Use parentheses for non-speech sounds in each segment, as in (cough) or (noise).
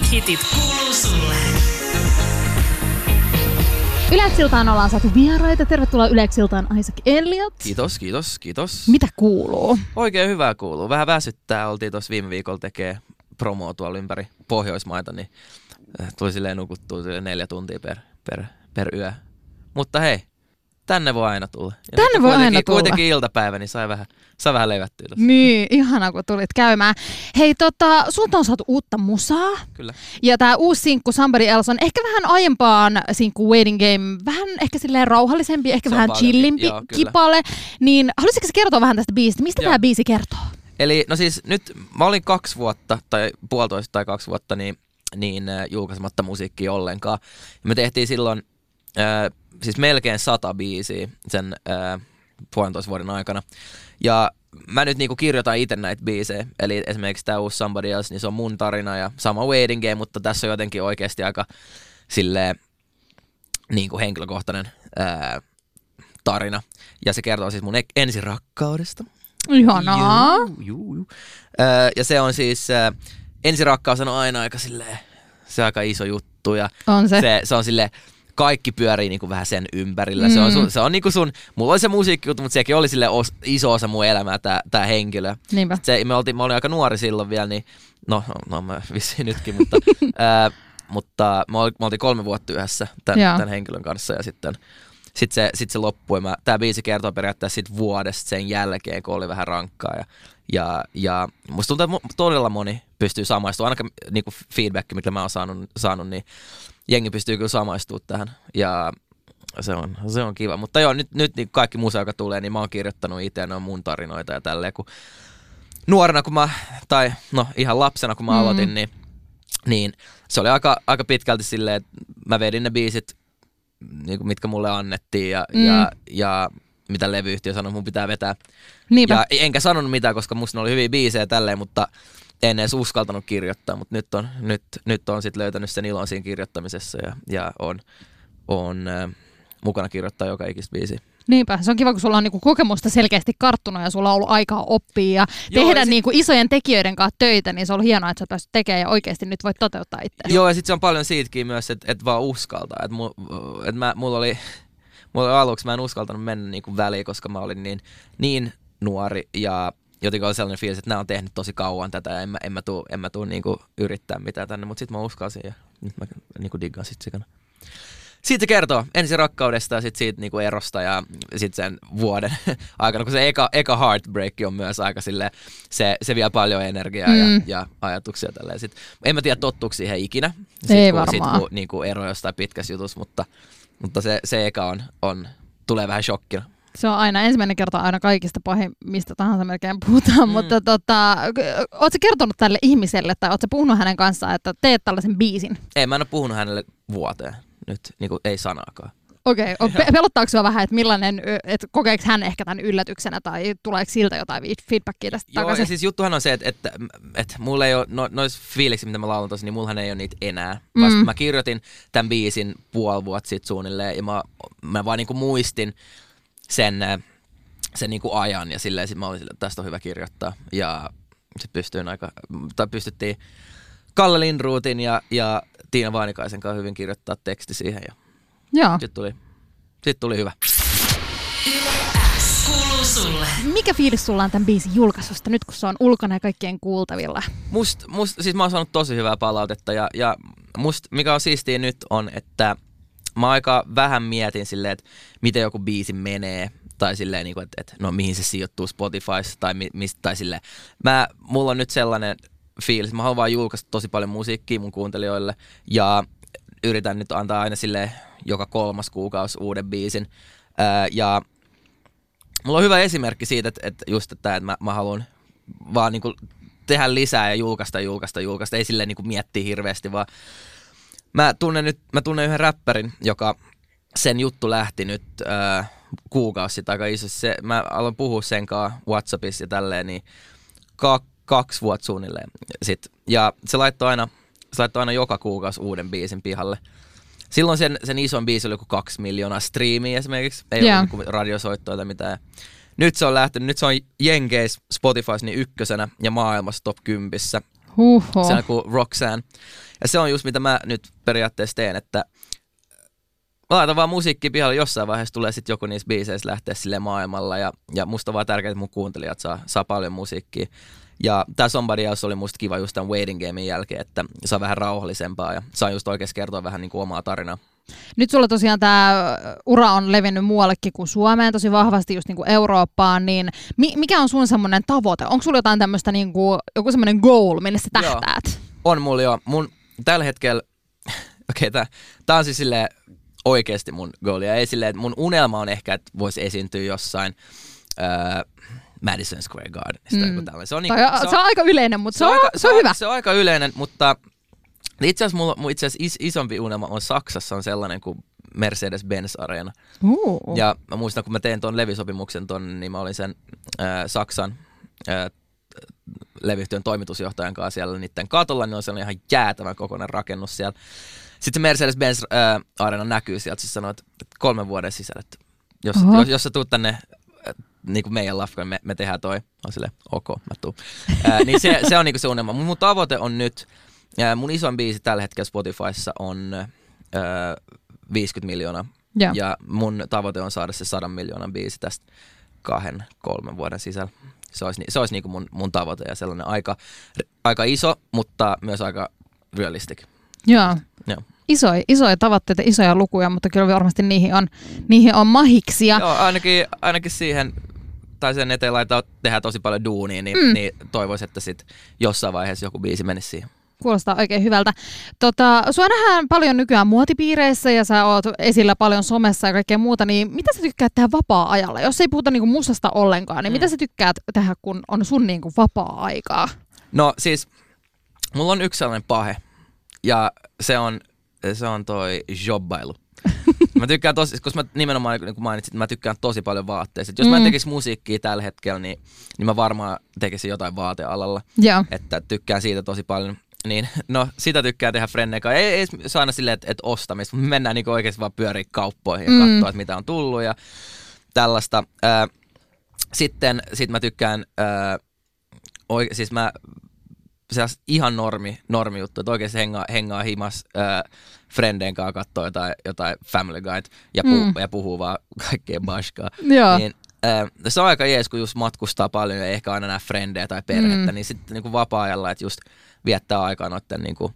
Parhaimmat hitit kuuluu sulle. Yleeksiltaan ollaan saatu vieraita. Tervetuloa Yleeksiltaan Isaac Elliot. Kiitos, kiitos, kiitos. Mitä kuuluu? Oikein hyvää kuuluu. Vähän väsyttää. Oltiin tuossa viime viikolla tekee promoa tuolla ympäri Pohjoismaita, niin äh, tuli silleen nukuttua silleen neljä tuntia per, per, per yö. Mutta hei, tänne voi aina tulla. Ja Tänne voi kuitenkin, aina tulla. Kuitenkin iltapäivä, niin sai vähän, sai vähän levättyä tuossa. Niin, ihana kun tulit käymään. Hei, tota, sulta on saatu uutta musaa. Kyllä. Ja tämä uusi sinkku Somebody Else on ehkä vähän aiempaan sinkku Waiting Game, vähän ehkä silleen rauhallisempi, ehkä vähän paljon, chillimpi joo, kyllä. kipale. Niin haluaisitko sä kertoa vähän tästä biisistä? Mistä tämä biisi kertoo? Eli no siis nyt mä olin kaksi vuotta, tai puolitoista tai kaksi vuotta, niin, niin äh, julkaisematta musiikkia ollenkaan. Ja me tehtiin silloin äh, siis melkein sata biisiä sen äh, puolentoista vuoden aikana. Ja mä nyt niinku kirjoitan itse näitä biisejä. Eli esimerkiksi tämä uusi Somebody Else, niin se on mun tarina ja sama Waiting Game, mutta tässä on jotenkin oikeasti aika silleen niinku henkilökohtainen ää, tarina. Ja se kertoo siis mun e- ensirakkaudesta. Ihanaa. Juu, juu, juu. Öö, ja se on siis, äh, ensirakkaus on aina aika silleen, se on aika iso juttu ja On se. se, se on sille kaikki pyörii niinku vähän sen ympärillä. Se on, Mm. sun, se on niinku sun, mulla oli se musiikkijuttu, mutta sekin oli sille os, iso osa mun elämää, tää, tää henkilö. Niinpä. Se, me oltiin, mä olin aika nuori silloin vielä, niin no, no mä vissiin nytkin, mutta, (laughs) ää, mutta me, oltiin kolme vuotta yhdessä tämän, tämän henkilön kanssa ja sitten sit se, sit se loppui. Mä, tää biisi kertoo periaatteessa sit vuodesta sen jälkeen, kun oli vähän rankkaa. Ja, ja, ja musta tuntuu, että todella moni pystyy samaistumaan, ainakaan niinku feedback, mitä mä oon saanut, saanut, niin jengi pystyy kyllä samaistumaan tähän. Ja se on, se on kiva. Mutta joo, nyt, nyt niin kaikki musa, joka tulee, niin mä oon kirjoittanut itse, ne on mun tarinoita ja tälleen. Kun nuorena, kun mä, tai no ihan lapsena, kun mä Mm. aloitin, niin, niin se oli aika, aika pitkälti silleen, että mä vedin ne biisit, niin mitkä mulle annettiin ja, Mm. ja, ja mitä levyyhtiö sanoi, mun pitää vetää. Niinpä. Ja enkä sanonut mitään, koska musta ne oli hyviä biisejä tälleen, mutta en edes uskaltanut kirjoittaa, mutta nyt on, nyt, nyt on sit löytänyt sen ilon siinä kirjoittamisessa ja, ja on, on äh, mukana kirjoittaa joka ikistä biisiä. Niinpä, se on kiva, kun sulla on niinku kokemusta selkeästi karttunut ja sulla on ollut aikaa oppia ja Joo, tehdä ja sit- niinku isojen tekijöiden kanssa töitä, niin se on ollut hienoa, että sä päässyt tekemään ja oikeasti nyt voit toteuttaa itse. Joo, ja sitten se on paljon siitäkin myös, että et vaan uskaltaa. Että mu, et mä, mulla oli, mulla oli aluksi, mä en uskaltanut mennä niinku väliin, koska mä olin niin, niin nuori ja jotenkin oli sellainen fiilis, että nämä on tehnyt tosi kauan tätä ja en mä, en mä tuu, en mä tuu niinku yrittää mitään tänne, mutta sitten mä uskalsin ja nyt mä niinku diggaan sit sikana. Siitä se kertoo ensin rakkaudesta ja sitten siitä niinku erosta ja sitten sen vuoden (laughs) aikana, kun se eka, eka heartbreak on myös aika sille, se, se vie paljon energiaa mm. Ja, ja ajatuksia tälleen. Sit, en mä tiedä tottuuko siihen ikinä, sit, Ei kun, sit, varmaan. kun niinku ero jostain pitkässä jutussa, mutta, mutta se, se eka on, on, tulee vähän shokkina. Se on aina ensimmäinen kerta aina kaikista pahin, mistä tahansa melkein puhutaan, mm. mutta tota, ootko kertonut tälle ihmiselle tai ootko puhunut hänen kanssaan, että teet tällaisen biisin? Ei, mä en ole puhunut hänelle vuoteen nyt, niinku, ei sanaakaan. Okei, okay. pe- pelottaako sua vähän, että millainen, että kokeeko hän ehkä tämän yllätyksenä tai tuleeko siltä jotain feedbackia tästä Joo, takaisin? ja siis juttuhan on se, että, että, että mulla ei ole, no, noissa fiiliksi, mitä mä laulan tossa, niin mullahan ei ole niitä enää. Vasta Mm. mä kirjoitin tämän biisin puoli vuotta sitten suunnilleen, ja mä, mä vaan niinku muistin sen, sen niinku ajan, ja silleen sit mä olin silleen, että tästä on hyvä kirjoittaa. Ja sitten pystyin aika, tai pystyttiin Kalle Lindruutin ja, ja Tiina Vainikaisen kanssa hyvin kirjoittaa teksti siihen, ja Joo. sitten tuli, sit tuli hyvä. Mikä fiilis sulla on tämän biisin julkaisusta nyt, kun se on ulkona ja kaikkien kuultavilla? Must, must, siis mä oon saanut tosi hyvää palautetta ja, ja must, mikä on siistiä nyt on, että mä aika vähän mietin silleen, että miten joku biisi menee tai silleen, niin kuin, että, että no mihin se sijoittuu Spotifyssa tai, mi, mistä, tai silleen. Mä, mulla on nyt sellainen fiilis, mä haluan vaan julkaista tosi paljon musiikkia mun kuuntelijoille ja yritän nyt antaa aina sille joka kolmas kuukausi uuden biisin. Ää, ja mulla on hyvä esimerkki siitä, että, että just että, että mä, mä haluan vaan niinku tehdä lisää ja julkaista, julkaista, julkaista. Ei silleen niinku miettiä hirveästi, vaan mä tunnen, nyt, mä tunnen yhden räppärin, joka sen juttu lähti nyt äh, kuukausi sitten aika iso. Se, mä aloin puhua sen kanssa Whatsappissa ja tälleen, niin ka- kaksi vuotta suunnilleen sit. Ja se laittoi aina, se laittoi aina joka kuukausi uuden biisin pihalle. Silloin sen, sen ison biisi oli joku kaksi miljoonaa striimiä esimerkiksi. Ei Joo. ollut niinku radiosoittoa tai mitään. Nyt se on lähtenyt, nyt se on Jenkeis Spotifys niin ykkösenä ja maailmassa top 10. Huhhuh. Se on kuin Roxanne. Ja se on just mitä mä nyt periaatteessa teen, että mä laitan vaan musiikki pihalle, jossain vaiheessa tulee sitten joku niistä biiseistä lähteä sille maailmalla ja, ja musta on vaan tärkeää, että mun kuuntelijat saa, saa paljon musiikkia. Ja tää Somebody Else oli musta kiva just tämän Waiting Gamein jälkeen, että saa vähän rauhallisempaa ja saa just oikeasti kertoa vähän niin kuin omaa tarinaa. Nyt sulla tosiaan tämä ura on levinnyt muuallekin kuin Suomeen tosi vahvasti just niinku Eurooppaan, niin mi- mikä on sun semmoinen tavoite? Onko sulla jotain tämmöistä niinku, joku semmoinen goal, minne sä Joo. tähtäät? On mulla jo. Mun tällä hetkellä, (laughs) okei okay, tää on siis silleen oikeasti mun goali. Ja ei silleen, että mun unelma on ehkä, että voisi esiintyä jossain öö, Madison Square Gardenista. Mm. Mm. Joku tällainen. se on, Tai, niinku, se, on, aika yleinen, mutta se, on, aika, se on hyvä. Se on aika yleinen, mutta itse asiassa mulla, mun itse asiassa is, isompi unelma on Saksassa on sellainen kuin Mercedes-Benz Arena. Uh. Ja mä muistan, kun mä tein tuon levisopimuksen ton, niin mä olin sen äh, Saksan äh, levyyhtiön toimitusjohtajan kanssa siellä niiden katolla, niin on sellainen ihan jäätävän kokoinen rakennus siellä. Sitten se Mercedes-Benz äh, Arena näkyy sieltä, siis sanoo, että kolmen vuoden sisällä, että jos, Oho. jos, jos sä tuut tänne niin kuin meidän lafkoon, me, me tehdään toi. On silleen, ok, mä tuun. Ää, niin se, se on niinku se unelma. Mun, mun tavoite on nyt, ää, mun isoin biisi tällä hetkellä Spotifyssa on ää, 50 miljoonaa. Joo. Ja mun tavoite on saada se 100 miljoonan biisi tästä kahden, kolmen vuoden sisällä. Se olisi, se olisi niinku mun, mun tavoite ja sellainen aika, aika iso, mutta myös aika realistic. Joo. Joo. Isoja, isoja tavoitteita, isoja lukuja, mutta kyllä varmasti niihin on, niihin on mahiksia. Joo, ainakin, ainakin siihen, tai sen eteen laittaa tehdä tosi paljon duunia, niin, mm. niin toivoisin, että sit jossain vaiheessa joku biisi menisi siihen. Kuulostaa oikein hyvältä. Tota, sua nähdään paljon nykyään muotipiireissä ja sä oot esillä paljon somessa ja kaikkea muuta, niin mitä sä tykkäät tehdä vapaa-ajalla? Jos ei puhuta niinku musasta ollenkaan, niin Mm. mitä sä tykkäät tehdä, kun on sun niinku vapaa-aikaa? No siis, mulla on yksi sellainen pahe, ja se on, se on toi jobbailu. (laughs) Mä tykkään tosi, koska mä nimenomaan niin kuin mainitsin, että mä tykkään tosi paljon vaatteista. Jos mm. mä en Mm. tekisi musiikkia tällä hetkellä, niin, niin mä varmaan tekisin jotain vaatealalla. Joo. Että tykkään siitä tosi paljon. Niin, (laughs) no sitä tykkää tehdä Frenneen kanssa. Ei, ei edes aina silleen, että, että ostamista. Me mennään niin oikeasti vaan pyöriä kauppoihin ja Mm. katsoa, että mitä on tullut ja tällaista. Ää, sitten sit mä tykkään, ää, oike, siis mä sellaista ihan normi, normi juttu, että oikeasti hengaa, hengaa himas ää, Frendeen kanssa katsoo jotain, jotain Family Guide ja, puh, Mm. ja puhuu vaan kaikkea baskaa. Niin, ää, se on aika jees, kun just matkustaa paljon ja ehkä aina näe frendejä tai perhettä, Mm. niin sitten niinku vapaa-ajalla, että just viettää aikaa noiden niinku,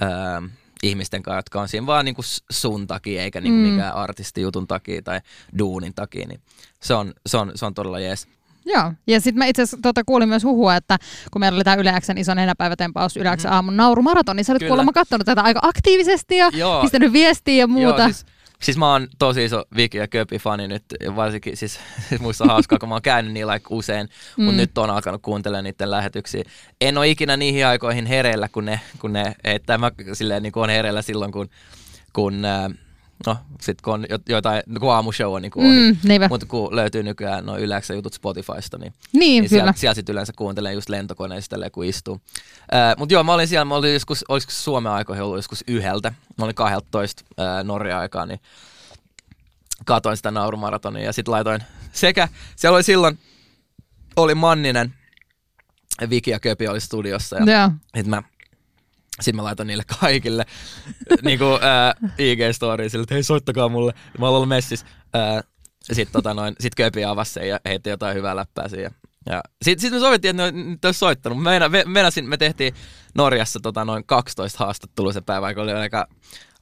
ää, ihmisten kanssa, jotka on siinä vaan niinku s- sun takia, eikä niinku Mm. mikään artistijutun takia tai duunin takia, niin se on, se on, se on todella jees. Joo, ja sitten mä itse asiassa tota, kuulin myös huhua, että kun meillä oli tämä Yle Xn iso nenäpäivätempaus Yle Xn aamun naurumaraton, niin sä olet kuulemma katsonut tätä aika aktiivisesti ja Joo. pistänyt viestiä ja muuta. Joo, siis, siis mä oon tosi iso Viki ja Köpi fani nyt, ja varsinkin siis, (laughs) siis muista hauskaa, kun mä oon käynyt niillä like usein, mm. Mm. mutta nyt on alkanut kuuntelemaan niiden lähetyksiä. En ole ikinä niihin aikoihin hereillä, kun ne, kun ne että mä silleen niin on hereillä silloin, kun, kun ää, no sit kun on jo- jotain, kun aamushow on niin kuin ohi. Mm, niinpä. Mutta kun löytyy nykyään noin yleensä jutut Spotifysta, niin, Niin, niin kyllä. siellä, siellä sit yleensä kuuntelen just lentokoneista kun istuu. Mutta joo, mä olin siellä, mä olin joskus, olisiko Suomen aikoihin ollut joskus yhdeltä, mä olin 12 ää, Norja aikaa, niin katoin sitä naurumaratonia ja sitten laitoin sekä, siellä oli silloin, oli Manninen, Viki ja Köpi oli studiossa ja sitten mä, sit mä laitoin niille kaikille (laughs) niinku, IG-storiin sille, että hei soittakaa mulle. Mä oon ollut messissä. Ää, sit, tota noin, sit Köpi avasi sen ja heitti jotain hyvää läppää siihen. Ja sit, sit me sovittiin, että ne nyt olisi soittanut. Me, me, meinasin, me tehtiin Norjassa tota, noin 12 haastattelua se päivä, kun oli aika,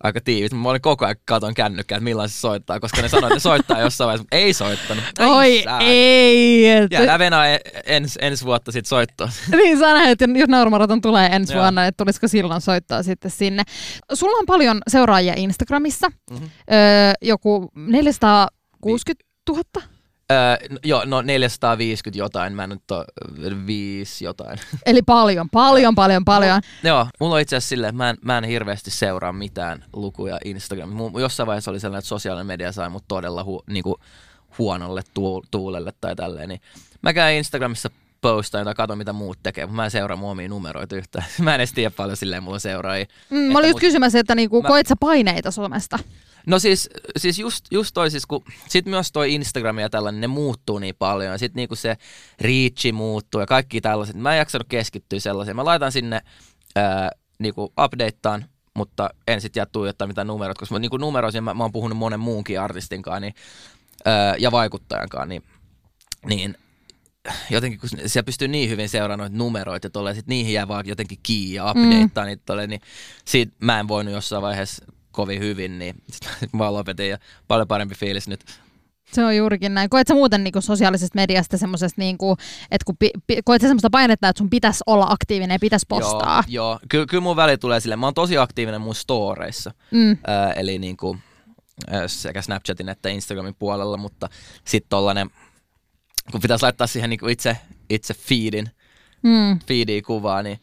aika tiivis. Mä olin koko ajan katon kännykkää, että milloin se soittaa, koska ne sanoivat, että ne soittaa jossain vaiheessa, mutta ei soittanut. Oi sää. ei. Et, Jäädään Venäjä ens, ensi vuotta sit soittoon. (laughs) niin sä näet, että jos naurumaraton tulee ensi Joo. vuonna, että tulisiko silloin soittaa sitten sinne. Sulla on paljon seuraajia Instagramissa. Mhm. Öö, joku 460 000? Öö, no, joo, no 450 jotain, mä en nyt ole viisi jotain. (laughs) Eli paljon, paljon, paljon, paljon. joo, mulla on itse asiassa silleen, että mä en, mä en hirveästi seuraa mitään lukuja Instagramissa. Jossain vaiheessa oli sellainen, että sosiaalinen media sai mut todella hu, niinku, huonolle tuu, tuulelle tai tälleen. Niin mä käyn Instagramissa postaan tai katon mitä muut tekee, mutta mä en seuraa mun omia numeroita yhtään. (laughs) Mä en edes tiedä paljon silleen mulla on seuraajia. Mm, mä olin just mut- kysymässä, että niinku, Mä- koet sä paineita somesta? No siis, siis just, just toi siis, kun sit myös toi Instagram ja tällainen, ne muuttuu niin paljon. Ja sit niinku se reachi muuttuu ja kaikki tällaiset. Mä en jaksanut keskittyä sellaiseen. Mä laitan sinne ää, niinku updateaan, mutta en sit jää tuijottaa mitään numerot, koska mä, niinku numeroisin, mä, mä oon puhunut monen muunkin artistin kanssa niin, ää, ja vaikuttajan kanssa, niin, niin jotenkin kun siellä pystyy niin hyvin seuraamaan noita numeroita ja tolleen, sit niihin jää vaan jotenkin kiinni ja updateaa mm. niitä tolleen, niin siitä mä en voinut jossain vaiheessa kovin hyvin, niin (laughs) mä lopetin ja paljon parempi fiilis nyt. Se on juurikin näin. Koet sä muuten niinku sosiaalisesta mediasta semmoisesta, niinku, että kun pi, pi, koet semmoista painetta, että sun pitäisi olla aktiivinen ja pitäisi postaa? Joo, joo. Ky- kyllä mun väli tulee silleen, mä oon tosi aktiivinen mun storeissa, Mm. äh, eli niinku, äh, sekä Snapchatin että Instagramin puolella, mutta sitten tollanen, kun pitäisi laittaa siihen niinku itse, itse feedin, Mm. feediin kuvaa, niin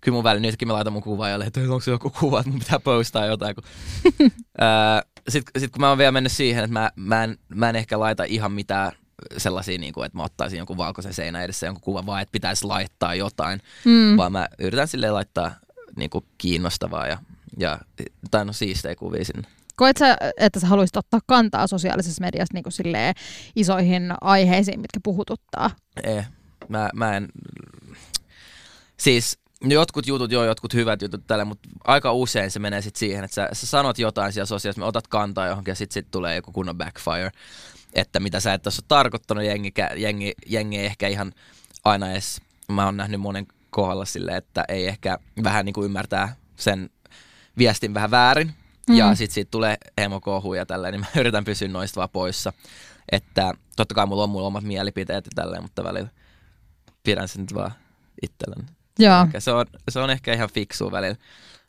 kyllä mun väli, nytkin mä laitan mun kuvaa ja että onko se joku kuva, että mun pitää postaa jotain. Kun... (laughs) Sitten sit kun mä oon vielä mennyt siihen, että mä, mä, en, mä en ehkä laita ihan mitään sellaisia, niin kuin, että mä ottaisin jonkun valkoisen seinän edessä jonkun kuvan, vaan että pitäisi laittaa jotain, Mm. vaan mä yritän silleen laittaa niin kuin kiinnostavaa ja, ja tai no siistejä kuvia sinne. Koet sä, että sä haluaisit ottaa kantaa sosiaalisessa mediassa niinku silleen isoihin aiheisiin, mitkä puhututtaa? Ei, mä, mä en, siis jotkut jutut, joo, jotkut hyvät jutut tälle, mutta aika usein se menee sitten siihen, että sä, sä sanot jotain siellä sosiaalisessa, otat kantaa johonkin ja sitten sit tulee joku kunnon backfire, että mitä sä et tässä ole tarkoittanut, jengi, jengi, jengi ei ehkä ihan aina edes, mä oon nähnyt monen kohdalla silleen, että ei ehkä vähän niin kuin ymmärtää sen viestin vähän väärin, Mm. ja sitten siitä tulee emokohu ja tälleen, niin mä (laughs) yritän pysyä noista vaan poissa. Että totta kai mulla on mulla omat mielipiteet ja tälleen, mutta välillä pidän sen nyt vaan itselleni. Joo. Ehkä se, on, se on ehkä ihan fiksu välillä.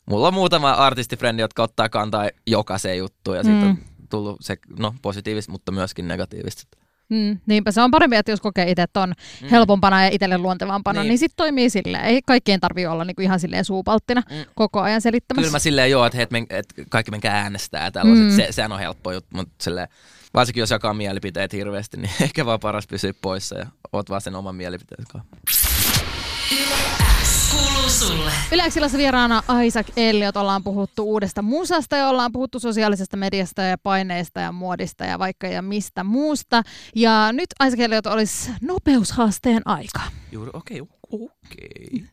Mulla on muutama artistifrendi, jotka ottaa kantaa jokaiseen juttuun ja siitä Mm. on tullut se, no, positiivista, mutta myöskin negatiivista. Mm, niinpä se on parempi, että jos kokee itse ton Mm. helpompana ja itselle luontevampana, niin, Niin. sitten toimii silleen. Ei kaikkien tarvii olla niinku ihan silleen suupalttina Mm. koko ajan selittämässä. Kyllä mä silleen joo, että, hei, et, men, et kaikki menkää äänestää ja tällaiset. Mm. Mm. Se, sehän on helppo juttu, mutta silleen, varsinkin jos jakaa mielipiteet hirveästi, niin (laughs) ehkä vaan paras pysyä poissa ja oot vaan sen oman mielipiteen kanssa. Kuuluu sulle. Yleensä vieraana Isaac Elliot ollaan puhuttu uudesta musasta ja ollaan puhuttu sosiaalisesta mediasta ja paineista ja muodista ja vaikka ja mistä muusta. Ja nyt Isaac Elliot olisi nopeushaasteen aika. Juuri, okei, okay, okei. Okay.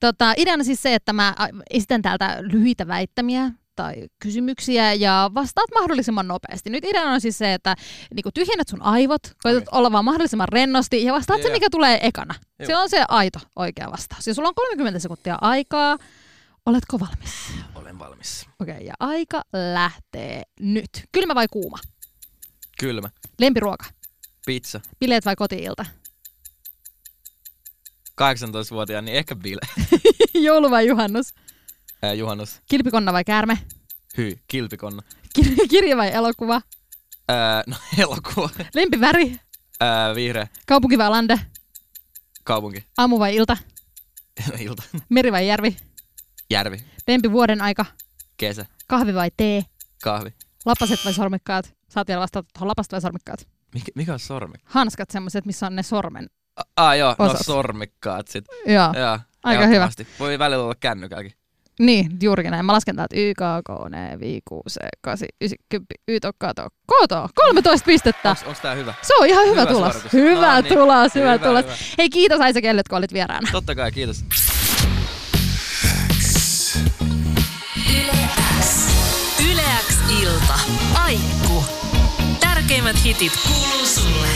Tota, ideana siis se, että mä ä, esitän täältä lyhyitä väittämiä tai kysymyksiä ja vastaat mahdollisimman nopeasti. Nyt ideana on siis se, että niinku tyhjennät sun aivot, koetat Okei. olla vaan mahdollisimman rennosti ja vastaat se, Joo. mikä tulee ekana. Se Joo. on se aito oikea vastaus. Ja sulla on 30 sekuntia aikaa. Oletko valmis? Olen valmis. Okei, okay, ja aika lähtee nyt. Kylmä vai kuuma? Kylmä. Lempiruoka? Pizza. Bileet vai kotiilta? 18-vuotiaan, niin ehkä bile. (laughs) Joulu vai juhannus? Ää, juhannus. Kilpikonna vai käärme? Hyi. Kilpikonna. Kir- kirja vai elokuva? Ää, no (laughs) elokuva. Lempiväri? Ää, vihreä. Kaupunki vai lande? Kaupunki. Aamu vai ilta? (laughs) Ilta. Meri vai järvi? Järvi. Lempi vuoden aika? Kesä. Kahvi vai tee? Kahvi. Lapaset vai sormikkaat? Saat vielä vastata tuohon lapasta vai sormikkaat? Mikä, mikä on sormi? Hanskat semmoiset, missä on ne sormen. Ah joo, no Osat. sormikkaat sit. Joo. Joo, Aika ehdottomasti. Voi välillä olla kännykälläkin. Niin, juurikin näin. Mä lasken täältä Y, K, K, N, 5, 6, 8, 9, 10, Y, T, K, T, K, 13 pistettä. Onks, onks tää hyvä? Se on ihan hyvä, Hyvä tulos. suoritus. Hyvä No niin. tulos, hyvä, Hyvä, tulos. hyvä. Hei, kiitos Aisa Kellyt, kun olit vieraana. Totta kai, kiitos. Yleäks ilta. Aikku. Tärkeimmät hitit kuuluu sulle.